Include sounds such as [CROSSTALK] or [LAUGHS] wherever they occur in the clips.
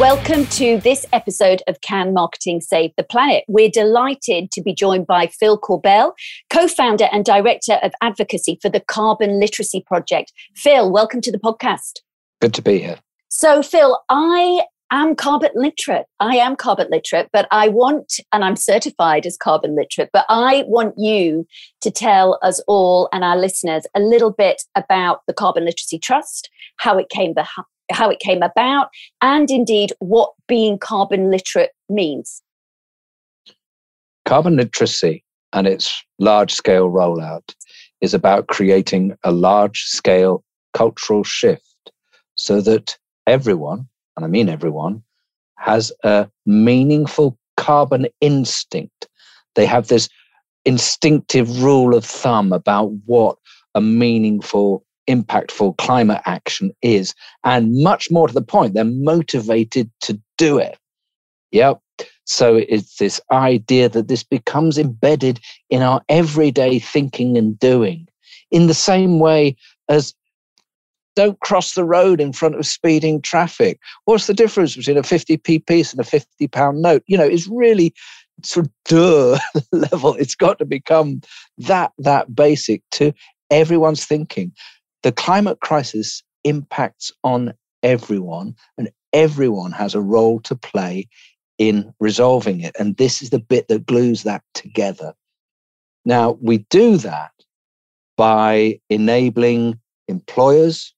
Welcome to this episode of Can Marketing Save the Planet? We're delighted to be joined by Phil Korbel, co founder and director of advocacy for the Carbon Literacy Project. Phil, welcome to the podcast. Good to be here. So, Phil, I am carbon literate. I am carbon literate, but I want, and I'm certified as carbon literate, but I want you to tell us all and our listeners a little bit about the Carbon Literacy Trust, how it came behind how it came about, and indeed what being carbon literate means. Carbon literacy and its large scale rollout is about creating a large scale cultural shift so that everyone, and I mean everyone, has a meaningful carbon instinct. They have this instinctive rule of thumb about what a meaningful impactful climate action is. And much more to the point, they're motivated to do it. Yep. So it's this idea that this becomes embedded in our everyday thinking and doing in the same way as don't cross the road in front of speeding traffic. What's the difference between a 50p piece and a 50 pound note? You know, it's really sort of duh [LAUGHS] level. It's got to become that that basic to everyone's thinking the climate crisis impacts on everyone, and everyone has a role to play in resolving it. And this is the bit that glues that together. Now, we do that by enabling employers,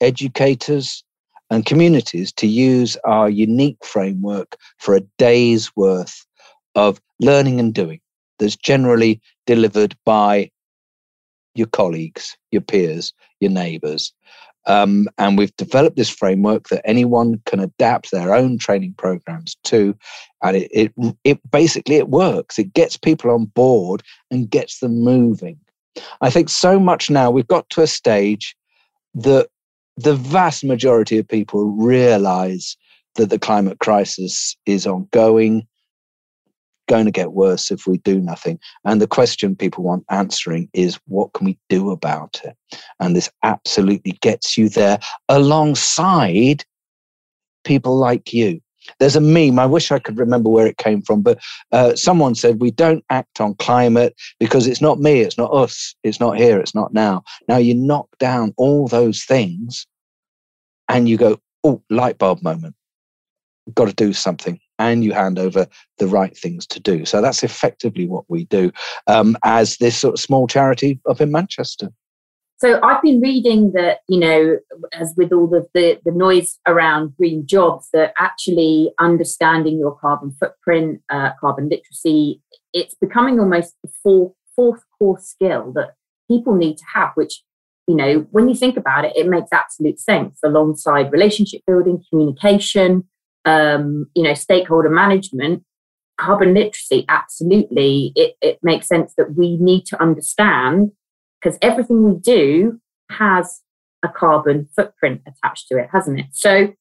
educators, and communities to use our unique framework for a day's worth of learning and doing that's generally delivered by your colleagues, your peers, your neighbors. Um, and we've developed this framework that anyone can adapt their own training programs to. And it, it, it basically it works. It gets people on board and gets them moving. I think so much now we've got to a stage that the vast majority of people realize that the climate crisis is ongoing going to get worse if we do nothing. And the question people want answering is what can we do about it? And this absolutely gets you there alongside people like you. There's a meme, I wish I could remember where it came from, but uh, someone said, We don't act on climate because it's not me, it's not us, it's not here, it's not now. Now you knock down all those things and you go, Oh, light bulb moment. Got to do something and you hand over the right things to do. So that's effectively what we do um, as this sort of small charity up in Manchester. So I've been reading that, you know, as with all of the, the noise around green jobs, that actually understanding your carbon footprint, uh, carbon literacy, it's becoming almost the fourth, fourth core skill that people need to have, which, you know, when you think about it, it makes absolute sense alongside relationship building, communication, um, you know, stakeholder management, carbon literacy, absolutely, it, it makes sense that we need to understand because everything we do has a carbon footprint attached to it, hasn't it? So,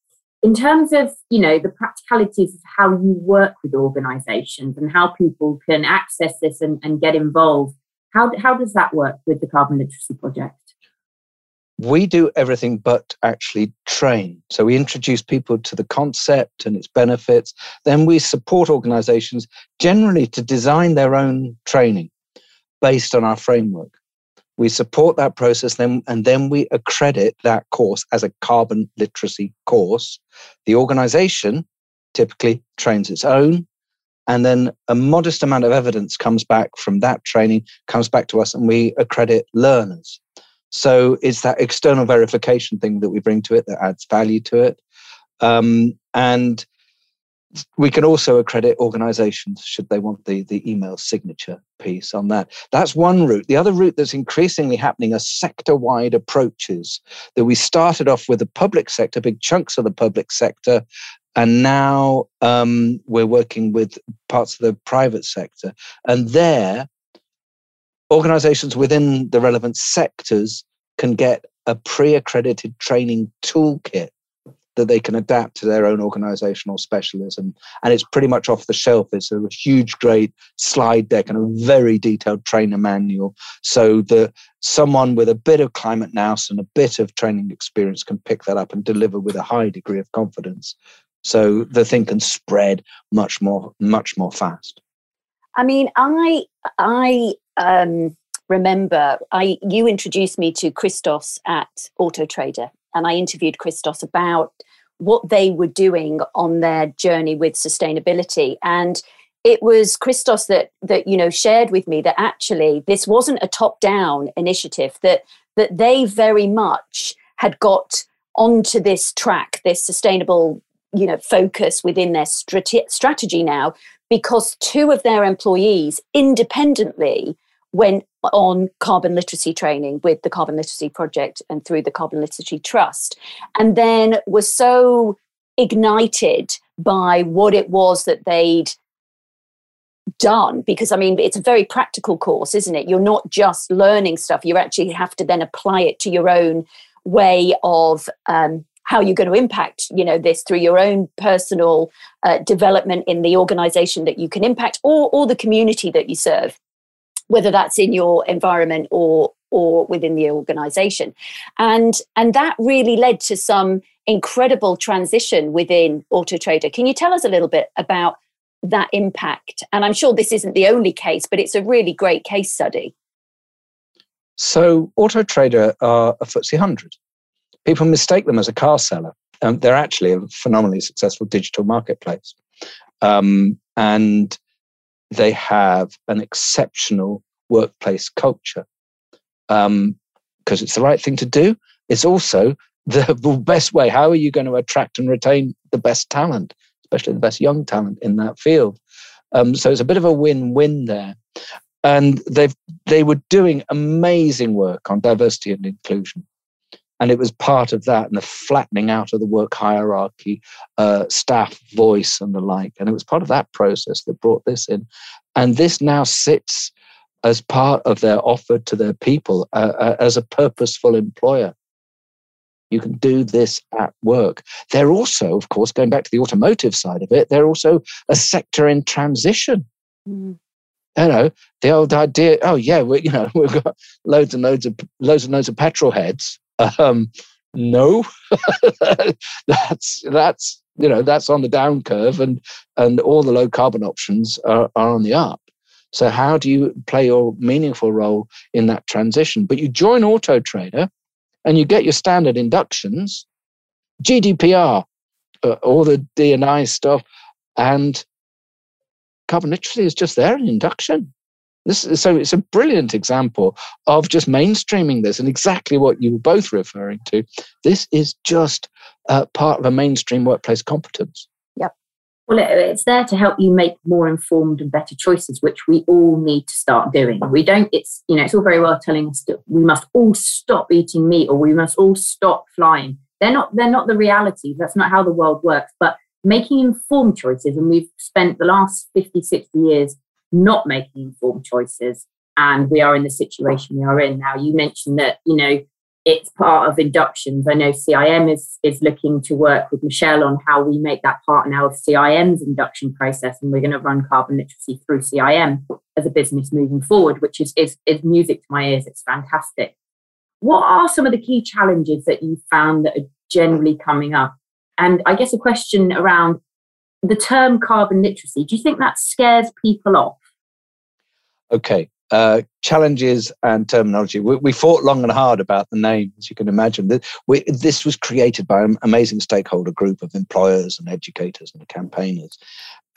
in terms of you know the practicalities of how you work with organizations and how people can access this and, and get involved how, how does that work with the carbon literacy project we do everything but actually train. So we introduce people to the concept and its benefits. Then we support organizations generally to design their own training based on our framework. We support that process then, and then we accredit that course as a carbon literacy course. The organization typically trains its own, and then a modest amount of evidence comes back from that training, comes back to us, and we accredit learners. So it's that external verification thing that we bring to it that adds value to it. Um, and we can also accredit organizations should they want the, the email signature piece on that. That's one route. The other route that's increasingly happening are sector wide approaches that we started off with the public sector, big chunks of the public sector. And now um, we're working with parts of the private sector. And there, organizations within the relevant sectors can get a pre accredited training toolkit that they can adapt to their own organizational specialism. And it's pretty much off the shelf. It's a huge, great slide deck and a very detailed trainer manual so that someone with a bit of climate nous and a bit of training experience can pick that up and deliver with a high degree of confidence. So the thing can spread much more, much more fast. I mean, I I um, remember I you introduced me to Christos at Auto Trader, and I interviewed Christos about what they were doing on their journey with sustainability. And it was Christos that that you know shared with me that actually this wasn't a top down initiative that that they very much had got onto this track this sustainable you know focus within their strate- strategy now because two of their employees independently went on carbon literacy training with the Carbon Literacy Project and through the Carbon Literacy Trust, and then was so ignited by what it was that they'd done. Because i mean it's a very practical course isn't it? You're not just learning stuff you actually have to then apply it to your own way of um, how you're going to impact you know this through your own personal uh, development in the organization that you can impact or or the community that you serve whether that's in your environment or or within the organization. And and that really led to some incredible transition within Auto Trader. Can you tell us a little bit about that impact? And i'm sure this isn't the only case but it's a really great case study. So Auto Trader are a FTSE 100 people mistake them as a car seller um, they're actually a phenomenally successful digital marketplace. Um, and they have an exceptional workplace culture because um, it's the right thing to do. It's also the [LAUGHS] best way. How are you going to attract and retain the best talent, especially the best young talent in that field? Um, so it's a bit of a win-win there. And they've they were doing amazing work on diversity and inclusion and it was part of that and the flattening out of the work hierarchy uh, staff voice and the like. And it was part of that process that brought this in. And this now sits as part of their offer to their people uh, uh, as a purposeful employer. You can do this at work. They're also of course going back to the automotive side of it they're also a sector in transition. Mm. you know the old idea oh yeah we, you know [LAUGHS] we've got loads and loads of loads and loads of petrol heads um, no, [LAUGHS] that's that's you know that's on the down curve, and and all the low carbon options are, are on the up. So how do you play your meaningful role in that transition? But you join Auto Trader, and you get your standard inductions, GDPR, uh, all the DNI stuff, and carbon literacy is just there in induction. This, so it's a brilliant example of just mainstreaming this and exactly what you were both referring to. This is just uh, part of a mainstream workplace competence. Yep. Well, it's there to help you make more informed and better choices, which we all need to start doing. We don't. It's you know, it's all very well telling us that we must all stop eating meat or we must all stop flying. They're not. They're not the reality. That's not how the world works. But making informed choices, and we've spent the last 50, 60 years not making informed choices. And we are in the situation we are in now. You mentioned that, you know, it's part of inductions. I know CIM is, is looking to work with Michelle on how we make that part now of CIM's induction process. And we're going to run carbon literacy through CIM as a business moving forward, which is, is, is music to my ears. It's fantastic. What are some of the key challenges that you found that are generally coming up? And I guess a question around the term carbon literacy, do you think that scares people off? Okay. Uh, challenges and terminology. We, we, fought long and hard about the name, as you can imagine. We, this was created by an amazing stakeholder group of employers and educators and campaigners.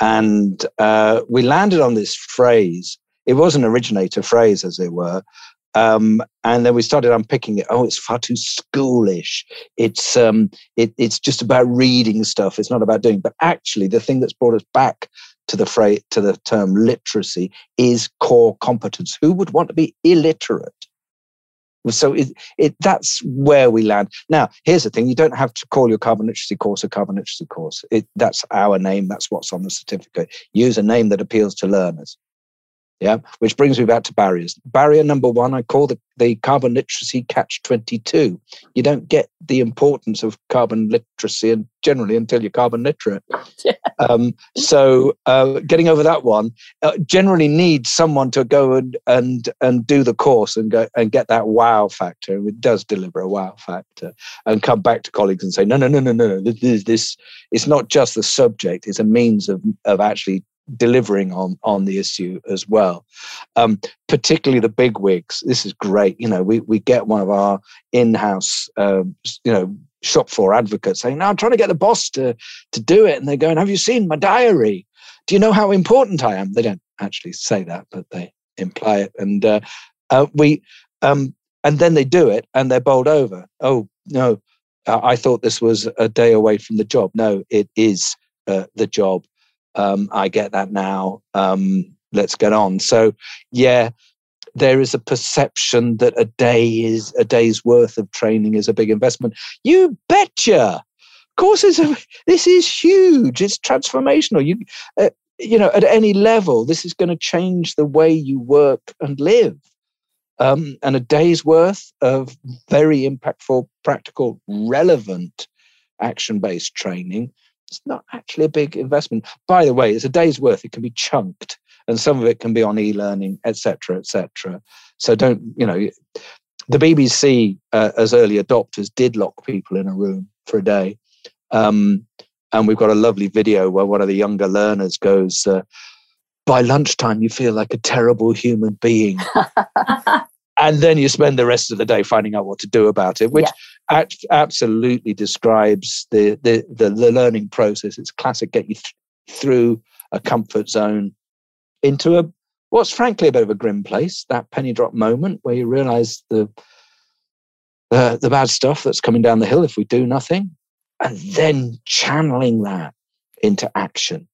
And uh, we landed on this phrase. It was an originator phrase, as it were, um, and then we started unpicking it. Oh, it's far too schoolish. It's um, it, it's just about reading stuff. It's not about doing. But actually, the thing that's brought us back to the phrase to the term literacy is core competence. Who would want to be illiterate? So it, it, that's where we land. Now, here's the thing: you don't have to call your carbon literacy course a carbon literacy course. It, that's our name. That's what's on the certificate. Use a name that appeals to learners. Yeah, which brings me back to barriers. Barrier number one, I call the, the carbon literacy catch 22. You don't get the importance of carbon literacy and generally until you're carbon literate. [LAUGHS] Um, so uh, getting over that one uh, generally needs someone to go and, and and do the course and go and get that wow factor. It does deliver a wow factor and come back to colleagues and say, no, no, no, no, no, this, this it's not just the subject, it's a means of, of actually delivering on on the issue as well. Um, particularly the big wigs. This is great. You know, we we get one of our in-house, um, you know, shop floor advocates saying, "Now I'm trying to get the boss to to do it," and they're going, "Have you seen my diary? Do you know how important I am?" They don't actually say that, but they imply it, and uh, uh, we. Um, and then they do it and they're bowled over. Oh, no, I thought this was a day away from the job. No, it is uh, the job um, I get that now. Um, let's get on. So, yeah, there is a perception that a day is a day's worth of training is a big investment. You betcha. Of course, it's a, this is huge. It's transformational. You, uh, you know, at any level, this is going to change the way you work and live. Um, and a day's worth of very impactful, practical, relevant action-based training it's not actually a big investment. By the way, it's a day's worth. It can be chunked, and some of it can be on e-learning, etc., etc. So don't you know? The BBC, uh, as early adopters, did lock people in a room for a day, um, and we've got a lovely video where one of the younger learners goes. Uh, by lunchtime, you feel like a terrible human being. [LAUGHS] and then you spend the rest of the day finding out what to do about it, which yeah. absolutely describes the, the, the the learning process. It's classic. Get you th- through a comfort zone into a what's frankly a bit of a grim place. That penny drop moment where you realise the uh, the bad stuff that's coming down the hill if we do nothing, and then channeling that into action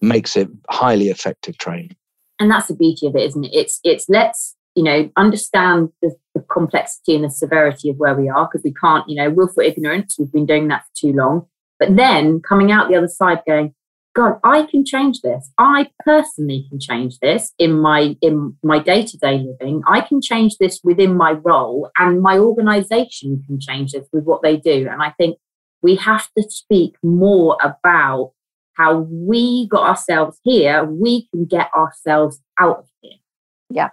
makes it highly effective training. And that's the beauty of it, isn't it? It's it's let's you know, understand the, the complexity and the severity of where we are because we can't, you know, willful ignorance. We've been doing that for too long. But then coming out the other side going, God, I can change this. I personally can change this in my in my day-to-day living. I can change this within my role and my organization can change this with what they do. And I think we have to speak more about how we got ourselves here, we can get ourselves out of here. Yeah.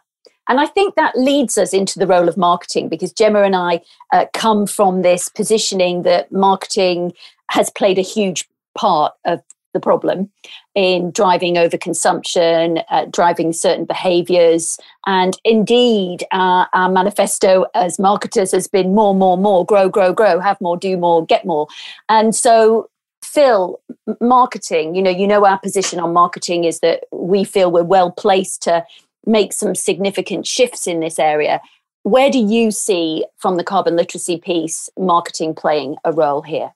And I think that leads us into the role of marketing because Gemma and I uh, come from this positioning that marketing has played a huge part of the problem in driving overconsumption, uh, driving certain behaviors. And indeed, uh, our manifesto as marketers has been more, more, more, grow, grow, grow, have more, do more, get more. And so Phil, marketing, you know, you know our position on marketing is that we feel we're well placed to make some significant shifts in this area. Where do you see, from the carbon literacy piece, marketing playing a role here?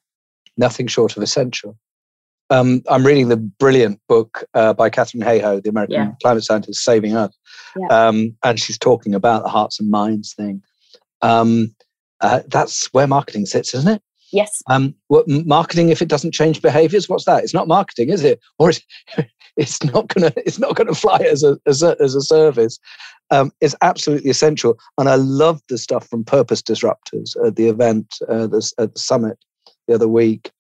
Nothing short of essential. Um, I'm reading the brilliant book uh, by Katharine Hayhoe, the American yeah. climate scientist, Saving Us. Yeah. Um, and she's talking about the hearts and minds thing. Um, uh, that's where marketing sits, isn't it? Yes. Um, what, marketing, if it doesn't change behaviors, what's that? It's not marketing, is it? Or is, [LAUGHS] it's not gonna it's not gonna fly as a as a, as a service. Um, it's absolutely essential, and I love the stuff from Purpose Disruptors at the event uh, the, at the summit the other week.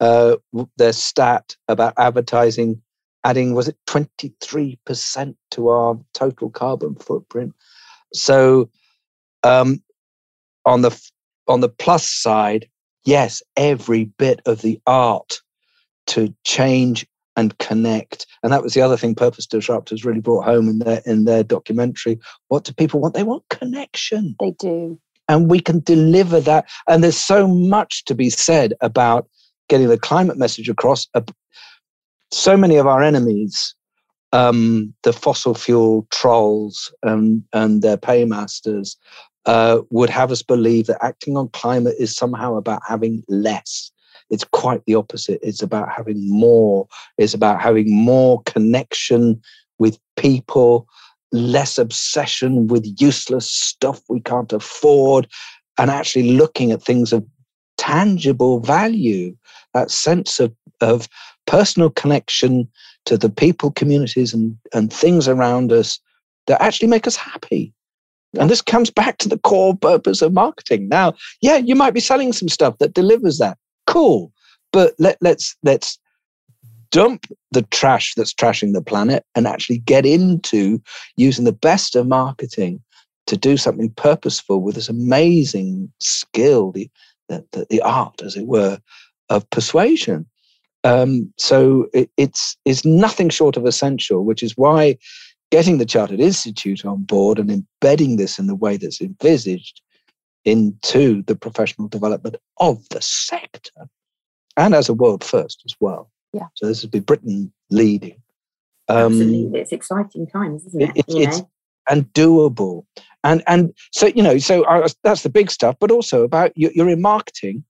Uh, their stat about advertising adding was it 23% to our total carbon footprint so um, on the on the plus side yes every bit of the art to change and connect. And that was the other thing Purpose Disruptors really brought home in their in their documentary. What do people want? They want connection. They do. And we can deliver that. And there's so much to be said about getting the climate message across. So many of our enemies, um, the fossil fuel trolls and, and their paymasters, uh, would have us believe that acting on climate is somehow about having less it's quite the opposite. It's about having more. It's about having more connection with people, less obsession with useless stuff we can't afford, and actually looking at things of tangible value. That sense of, of personal connection to the people, communities, and, and things around us that actually make us happy. And this comes back to the core purpose of marketing. Now, yeah, you might be selling some stuff that delivers that. Cool. But let, let's let's dump the trash that's trashing the planet and actually get into using the best of marketing to do something purposeful with this amazing skill, the, the, the art, as it were, of persuasion. Um, so it, it's, it's nothing short of essential, which is why getting the Chartered Institute on board and embedding this in the way that's envisaged into the professional development of the sector and as a world first as well. Yeah. So this would be Britain leading. Um, Absolutely. It's exciting times, isn't it? it it's, and doable. And and so you know, so I, that's the big stuff. But also about you, you're in marketing.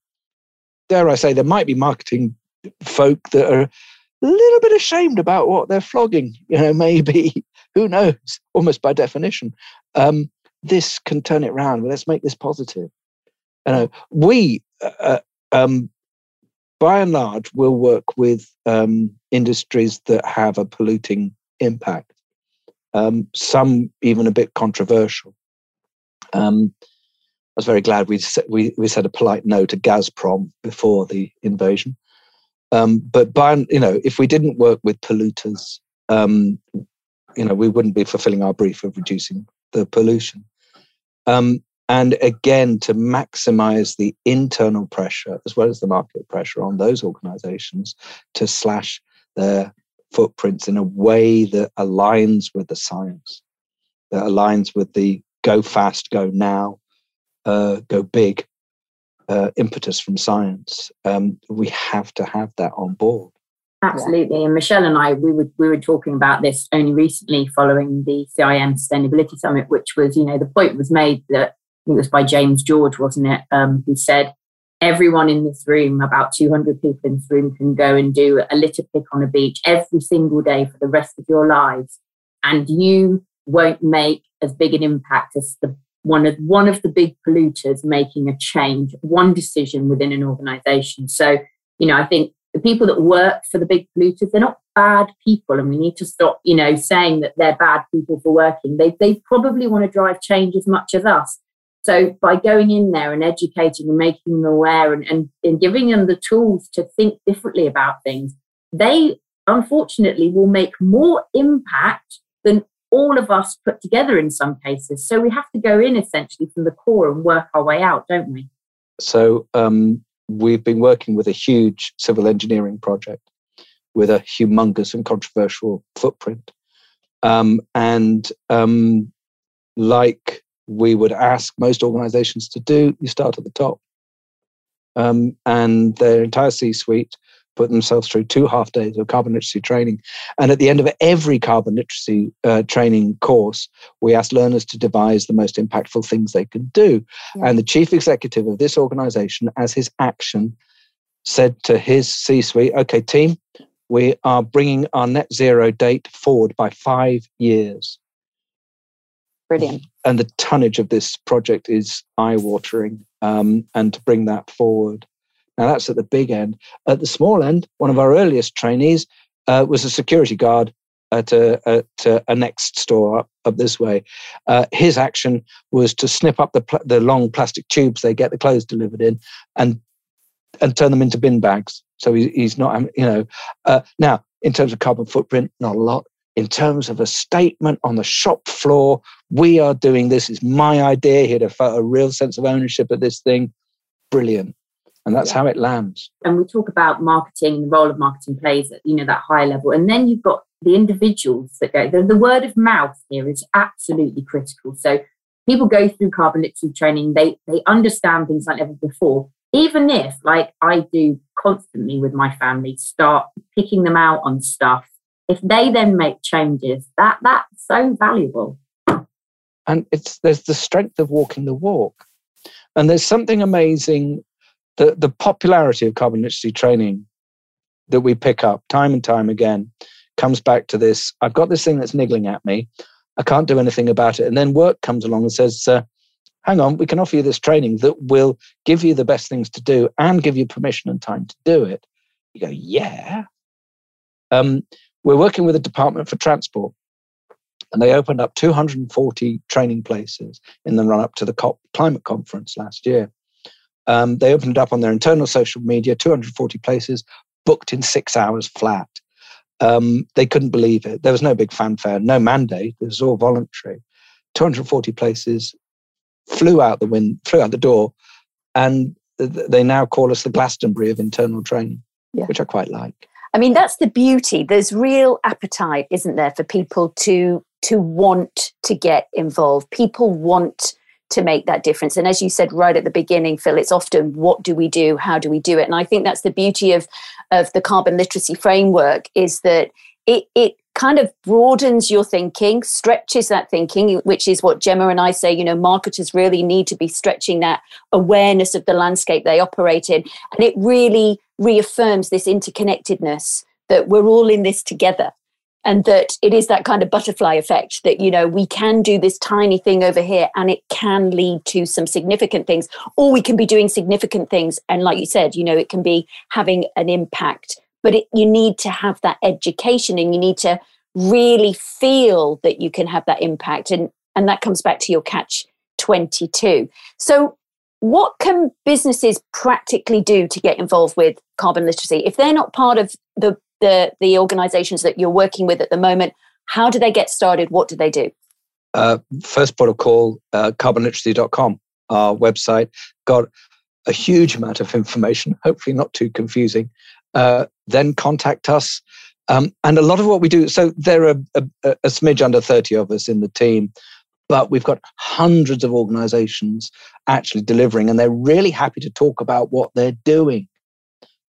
Dare I say, there might be marketing folk that are a little bit ashamed about what they're flogging. You know, [LAUGHS] maybe who knows? Almost by definition, um, this can turn it around. Let's make this positive. You know, we uh, uh um, by and large, will work with um, industries that have a polluting impact. Um, some even a bit controversial. Um, I was very glad we, we we said a polite no to Gazprom before the invasion. Um, but by you know, if we didn't work with polluters, um, you know, we wouldn't be fulfilling our brief of reducing the pollution. Um, and again to maximize the internal pressure as well as the market pressure on those organizations to slash their footprints in a way that aligns with the science that aligns with the go fast go now uh, go big uh, impetus from science. Um, we have to have that on board Absolutely. And Michelle and I, we were we were talking about this only recently following the CIM Sustainability Summit, which was, you know, the point was made that it was by James George, wasn't it? Um, who said, everyone in this room, about 200 people in this room, can go and do a litter pick on a beach every single day for the rest of your lives. And you won't make as big an impact as the one of one of the big polluters making a change, one decision within an organization. So, you know, I think the people that work for the big polluters, they're not bad people, and we need to stop, you know, saying that they're bad people for working. They they probably want to drive change as much as us. So by going in there and educating and making them aware and, and, and giving them the tools to think differently about things, they unfortunately will make more impact than all of us put together in some cases. So we have to go in essentially from the core and work our way out, don't we? So um, we've been working with a huge civil engineering project with a humongous and controversial footprint. Um, and um, like we would ask most organizations to do, you start at the top. Um, and their entire C suite put themselves through two half days of carbon literacy training. And at the end of every carbon literacy uh, training course, we asked learners to devise the most impactful things they could do. Yeah. And the chief executive of this organization, as his action, said to his C suite, okay, team, we are bringing our net zero date forward by five years. Brilliant. And the tonnage of this project is eye watering. Um, and to bring that forward. Now, that's at the big end. At the small end, one of our earliest trainees uh, was a security guard at a, at a next store up, up this way. Uh, his action was to snip up the, pl- the long plastic tubes they get the clothes delivered in and, and turn them into bin bags. So he, he's not, you know. Uh, now, in terms of carbon footprint, not a lot in terms of a statement on the shop floor. We are doing this. It's my idea. He had a, a real sense of ownership of this thing. Brilliant. And that's yeah. how it lands. And we talk about marketing, and the role of marketing plays at you know that high level. And then you've got the individuals that go. The, the word of mouth here is absolutely critical. So people go through carbon literacy training, they they understand things like never before. Even if, like I do constantly with my family, start picking them out on stuff if they then make changes, that that's so valuable. And it's there's the strength of walking the walk. And there's something amazing the the popularity of carbon literacy training that we pick up time and time again comes back to this I've got this thing that's niggling at me. I can't do anything about it. And then work comes along and says, uh, hang on, we can offer you this training that will give you the best things to do and give you permission and time to do it. You go, yeah. Um, we're working with the Department for Transport And they opened up 240 training places in the run up to the COP climate conference last year. Um, they opened it up on their internal social media, 240 places, booked in six hours flat. Um, they couldn't believe it. There was no big fanfare, no mandate. It was all voluntary. 240 places flew out the wind, flew out the door, and they now call us the Glastonbury of internal training, yeah. which I quite like. I mean, that's the beauty. There's real appetite, isn't there, for people to to want to get involved. People want to make that difference. And as you said right at the beginning, Phil, it's often what do we do? How do we do it? And I think that's the beauty of of the carbon literacy framework is that it it kind of broadens your thinking, stretches that thinking, which is what Gemma and I say, you know, marketers really need to be stretching that awareness of the landscape they operate in. And it really reaffirms this interconnectedness that we're all in this together and that it is that kind of butterfly effect that you know we can do this tiny thing over here and it can lead to some significant things or we can be doing significant things. And like you said you know it can be having an impact but it, you need to have that education and you need to really feel that you can have that impact. And and that comes back to your catch 22 so what can businesses practically do to get involved with carbon literacy? If they're not part of the the, the organizations that you're working with at the moment how do they get started what do they do uh, first port of call uh, carbonliteracy.com our website got a huge amount of information hopefully not too confusing uh, then contact us. Um, and a lot of what we do, so there are a, a, a, smidge under 30 of us in the team, but we've got hundreds of organizations actually delivering, and they're really happy to talk about what they're doing.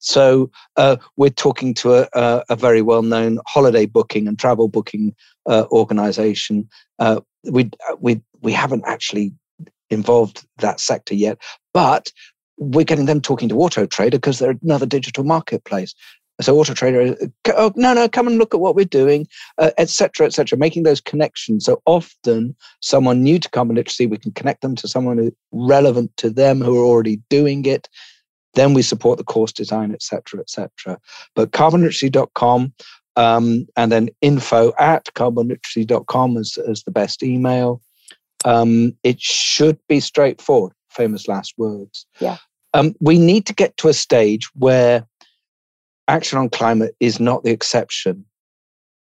So uh, we're talking to a, a very well known holiday booking and travel booking uh, organization. Uh, we, we, we haven't actually involved that sector yet, but we're getting them talking to Auto Trader because they're another digital marketplace. So Auto Trader, oh no, no, come and look at what we're doing, etc., uh, etc. Et making those connections. So often, someone new to carbon literacy, we can connect them to someone who, relevant to them who are already doing it. Then we support the course design, etc., etc. But carbonliteracy.com um, and then info at carbonliteracy.com is, is the best email. Um, it should be straightforward. Famous last words. Yeah. Um, we need to get to a stage where action on climate is not the exception.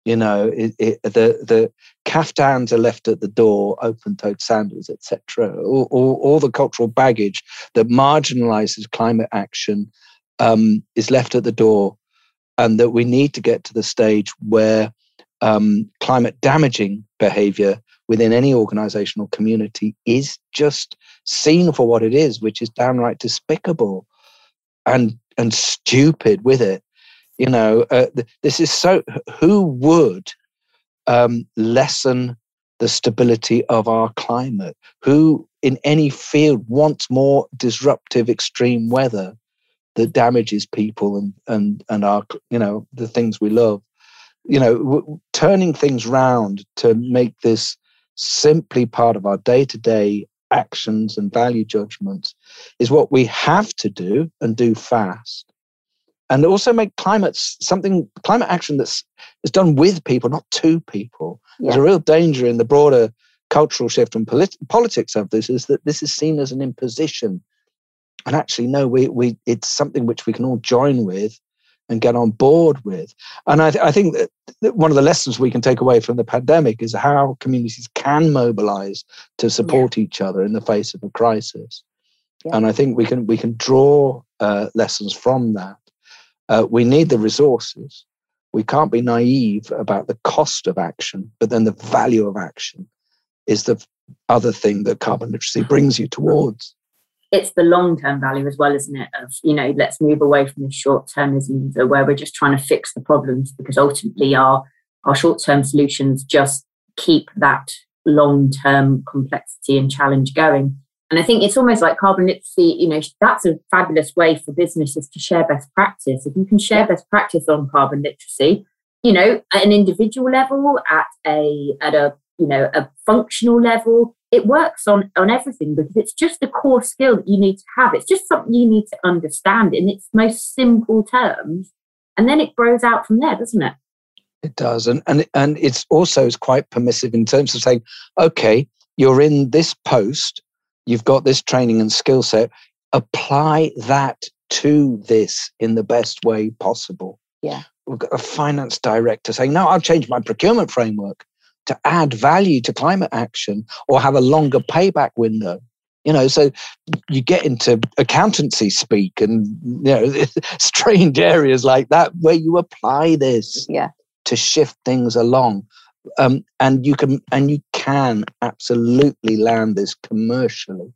You know, it, it, the the caftans are left at the door, open-toed sandals, etc. All, all, all, the cultural baggage that marginalizes climate action um, is left at the door, and that we need to get to the stage where um, climate damaging behavior within any organizational community is just seen for what it is, which is downright despicable and and stupid with it. You know, uh, this is so. Who would um, lessen the stability of our climate? Who, in any field, wants more disruptive extreme weather that damages people and and and our you know the things we love? You know, w- turning things round to make this simply part of our day to day actions and value judgments is what we have to do and do fast. And also make climate something, climate action that's is done with people, not to people. Yeah. There's a real danger in the broader cultural shift and polit- politics of this is that this is seen as an imposition. And actually, no, we, we, it's something which we can all join with and get on board with. And I, th- I think that, that one of the lessons we can take away from the pandemic is how communities can mobilize to support yeah. each other in the face of a crisis. Yeah. And I think we can we can draw uh, lessons from that. Uh, we need the resources. We can't be naive about the cost of action, but then the value of action is the other thing that carbon literacy brings you towards it's the long term value as well, isn't it? Of, you know, let's move away from the short termism where we're just trying to fix the problems because ultimately our, our short term solutions just keep that long term complexity and challenge going. And I think it's almost like carbon literacy, you know, that's a fabulous way for businesses to share best practice. If you can share best practice on carbon literacy, you know, at an individual level, at a at a you know a functional level, it works on on everything because it's just a core skill that you need to have. It's just something you need to understand in its most simple terms and then it grows out from there doesn't it? It does, and and and it's also is quite permissive in terms of saying, okay, you're in this post, you've got this training and skill set, apply that to this in the best way possible. Yeah. We've got a finance director saying, no, I'll change my procurement framework to add value to climate action or have a longer payback window. You know, so you get into accountancy speak and you know [LAUGHS] strange areas like that where you apply this Yeah. to shift things along. Um, and you can and you can absolutely land this commercially.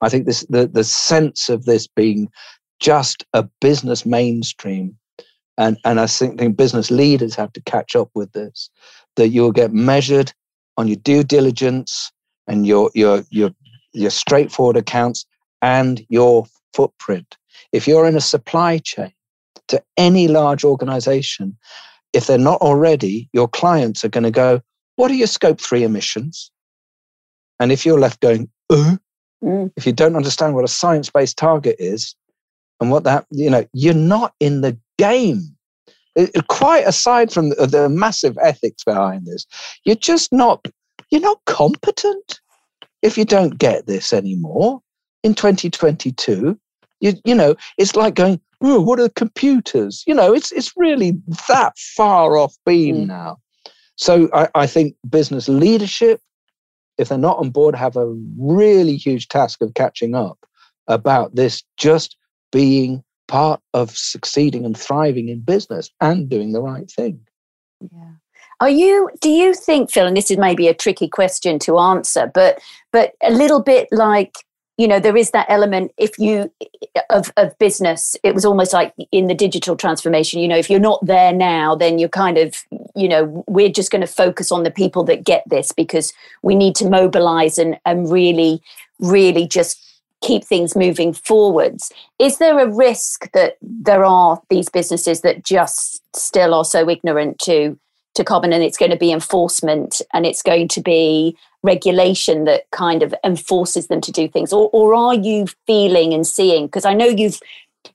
I think this the the sense of this being just a business mainstream, and and I think, think business leaders have to catch up with this. That you'll get measured on your due diligence and your your your your straightforward accounts and your footprint. If you're in a supply chain to any large organization, if they're not already, your clients are going to go, What are your scope three emissions? And if you're left going, uh, Mm. if you don't understand what a science based target is and what that, you know, you're not in the game. It- quite aside from the, the massive ethics behind this, you're just not, you're not competent if you don't get this anymore in 2022. You, you know, it's like going, oh, what are computers? You know, it's, it's really that far off beam Mm. now. So I, I think business leadership, if they're not on board, have a really huge task of catching up about this just being part of succeeding and thriving in business and doing the right thing. Yeah. Are you do you think Phil and this is maybe a tricky question to answer but but a little bit like you know there is that element if you of of business it was almost like in the digital transformation you know if you're not there now then you're kind of you know we're just going to focus on the people that get this because we need to mobilize and and really really just keep things moving forwards. Is there a risk that there are these businesses that just still are so ignorant to to carbon and it's going to be enforcement and it's going to be regulation that kind of enforces them to do things? Or, or are you feeling and seeing? Because i know you've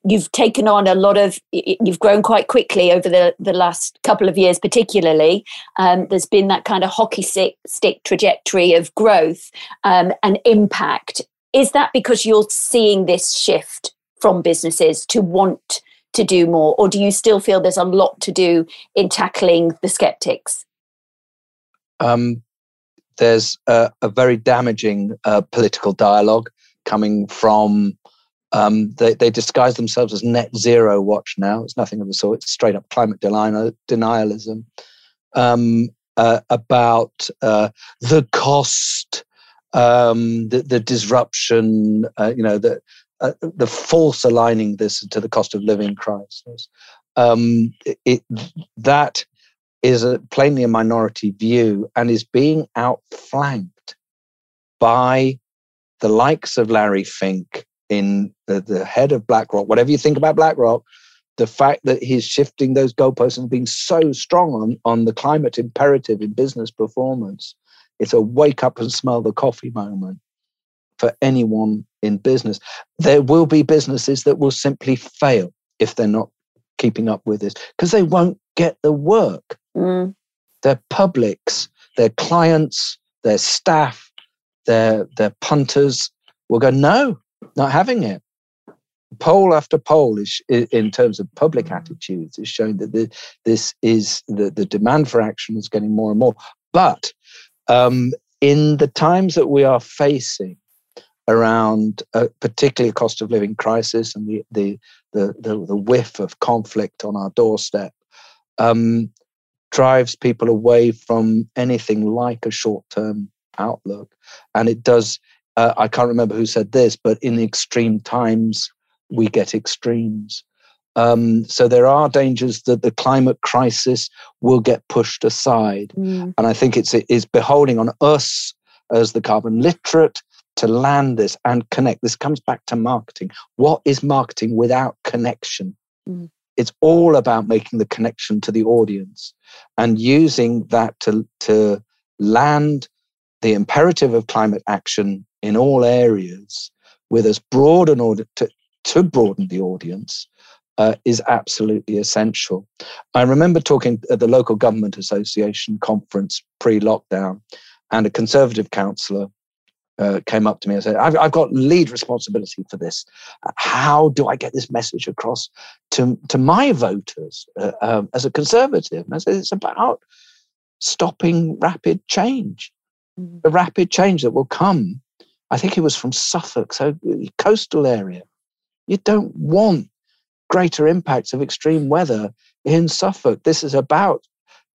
you've taken on a lot of you've grown quite quickly over the, the last couple of years particularly. Um, there's been that kind of hockey stick, trajectory of growth um, and impact. Is that because you're seeing this shift from businesses to want to do more? Or do you still feel there's a lot to do in tackling the skeptics? Um, there's a, a very damaging uh, political dialogue coming from. Um, they, they disguise themselves as net zero watch now. It's nothing of the sort. It's straight up climate denial, denialism um, uh, about uh, the cost, um, the, the disruption. Uh, you know the uh, the false aligning this to the cost of living crisis. Um, it, that is a, plainly a minority view and is being outflanked by the likes of Larry Fink in the, the head of BlackRock. Whatever you think about BlackRock, the fact that he's shifting those goalposts and being so strong on, on the climate imperative in business performance, it's a wake up and smell the coffee moment for anyone in business. There will be businesses that will simply fail if they're not keeping up with this because they won't get the work. Mm, Their publics, their clients, their staff, their their punters will go, no, not having it. Poll after poll is in terms of public attitudes is showing that the, this is the, the demand for action is getting more and more. But um, in the times that we are facing around uh, particularly a cost of living crisis and the, the, the, the, the whiff of conflict on our doorstep, um, drives people away from anything like a short term outlook. And it does, uh, I can't remember who said this, but in extreme times, we get extremes. Um, so there are dangers that the climate crisis will get pushed aside. mm, And I think it's, it is beholding on us as the carbon literate to land this and connect. This comes back to marketing. What is marketing without connection? Mm. It's all about making the connection to the audience and using that to, to land the imperative of climate action in all areas with as broad an order to, to broaden the audience uh, is absolutely essential. I remember talking at the local government association conference pre lockdown, and a conservative councillor uh, came up to me and said, I've, I've, got lead responsibility for this. How do I get this message across to, to my voters uh, um, as a conservative? And I said, it's about stopping rapid change, mm. the rapid change that will come. I think it was from Suffolk, so coastal area. You don't want greater impacts of extreme weather in Suffolk. This is about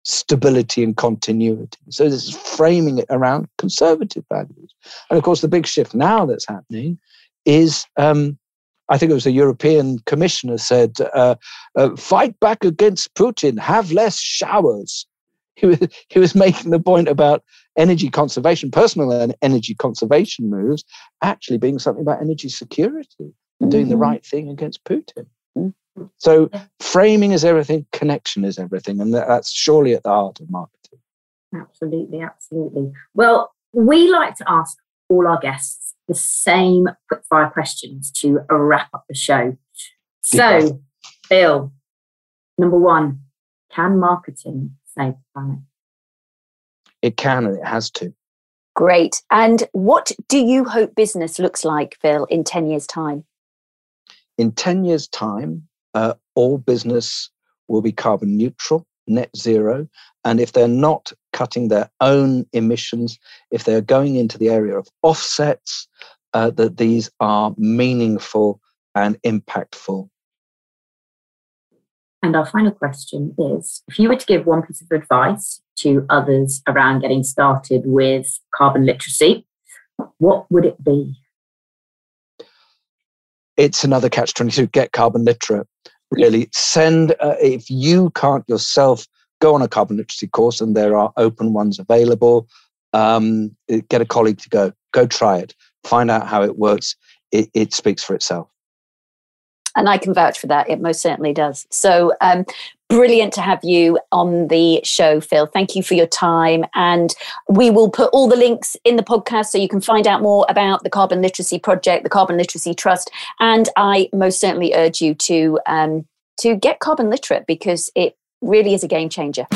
stability and continuity. So this is framing it around conservative values. And of course, the big shift now that's happening is um, I think it was a European commissioner said, uh, uh, fight back against Putin, have less showers. He was, he was [LAUGHS] making the point about energy conservation, personal energy conservation moves, actually being something about energy security and mm-hmm. doing the mm-hmm. right thing against Putin. So framing is everything, connection is everything, and that's surely at the heart of marketing. Absolutely, absolutely. Well, we like to ask all our guests the same quickfire questions to wrap up the show. So, Phil, number one, can marketing save the planet? It can and it has to. Great. And what do you hope business looks like, Phil, in 10 years' time? In 10 years' time, uh, all business will be carbon neutral, net zero. And if they're not cutting their own emissions, if they're going into the area of offsets, uh, that these are meaningful and impactful. And our final question is if you were to give one piece of advice to others around getting started with carbon literacy, what would it be? It's another catch 22 get carbon literate really send uh, if you can't yourself go on a carbon literacy course and there are open ones available um, get a colleague to go go try it find out how it works it, it speaks for itself and I can vouch for that. It most certainly does. So um, brilliant to have you on the show, Phil. Thank you for your time. And we will put all the links in the podcast so you can find out more about the Carbon Literacy Project, the Carbon Literacy Trust. And I most certainly urge you to um, to get carbon literate because it really is a game changer.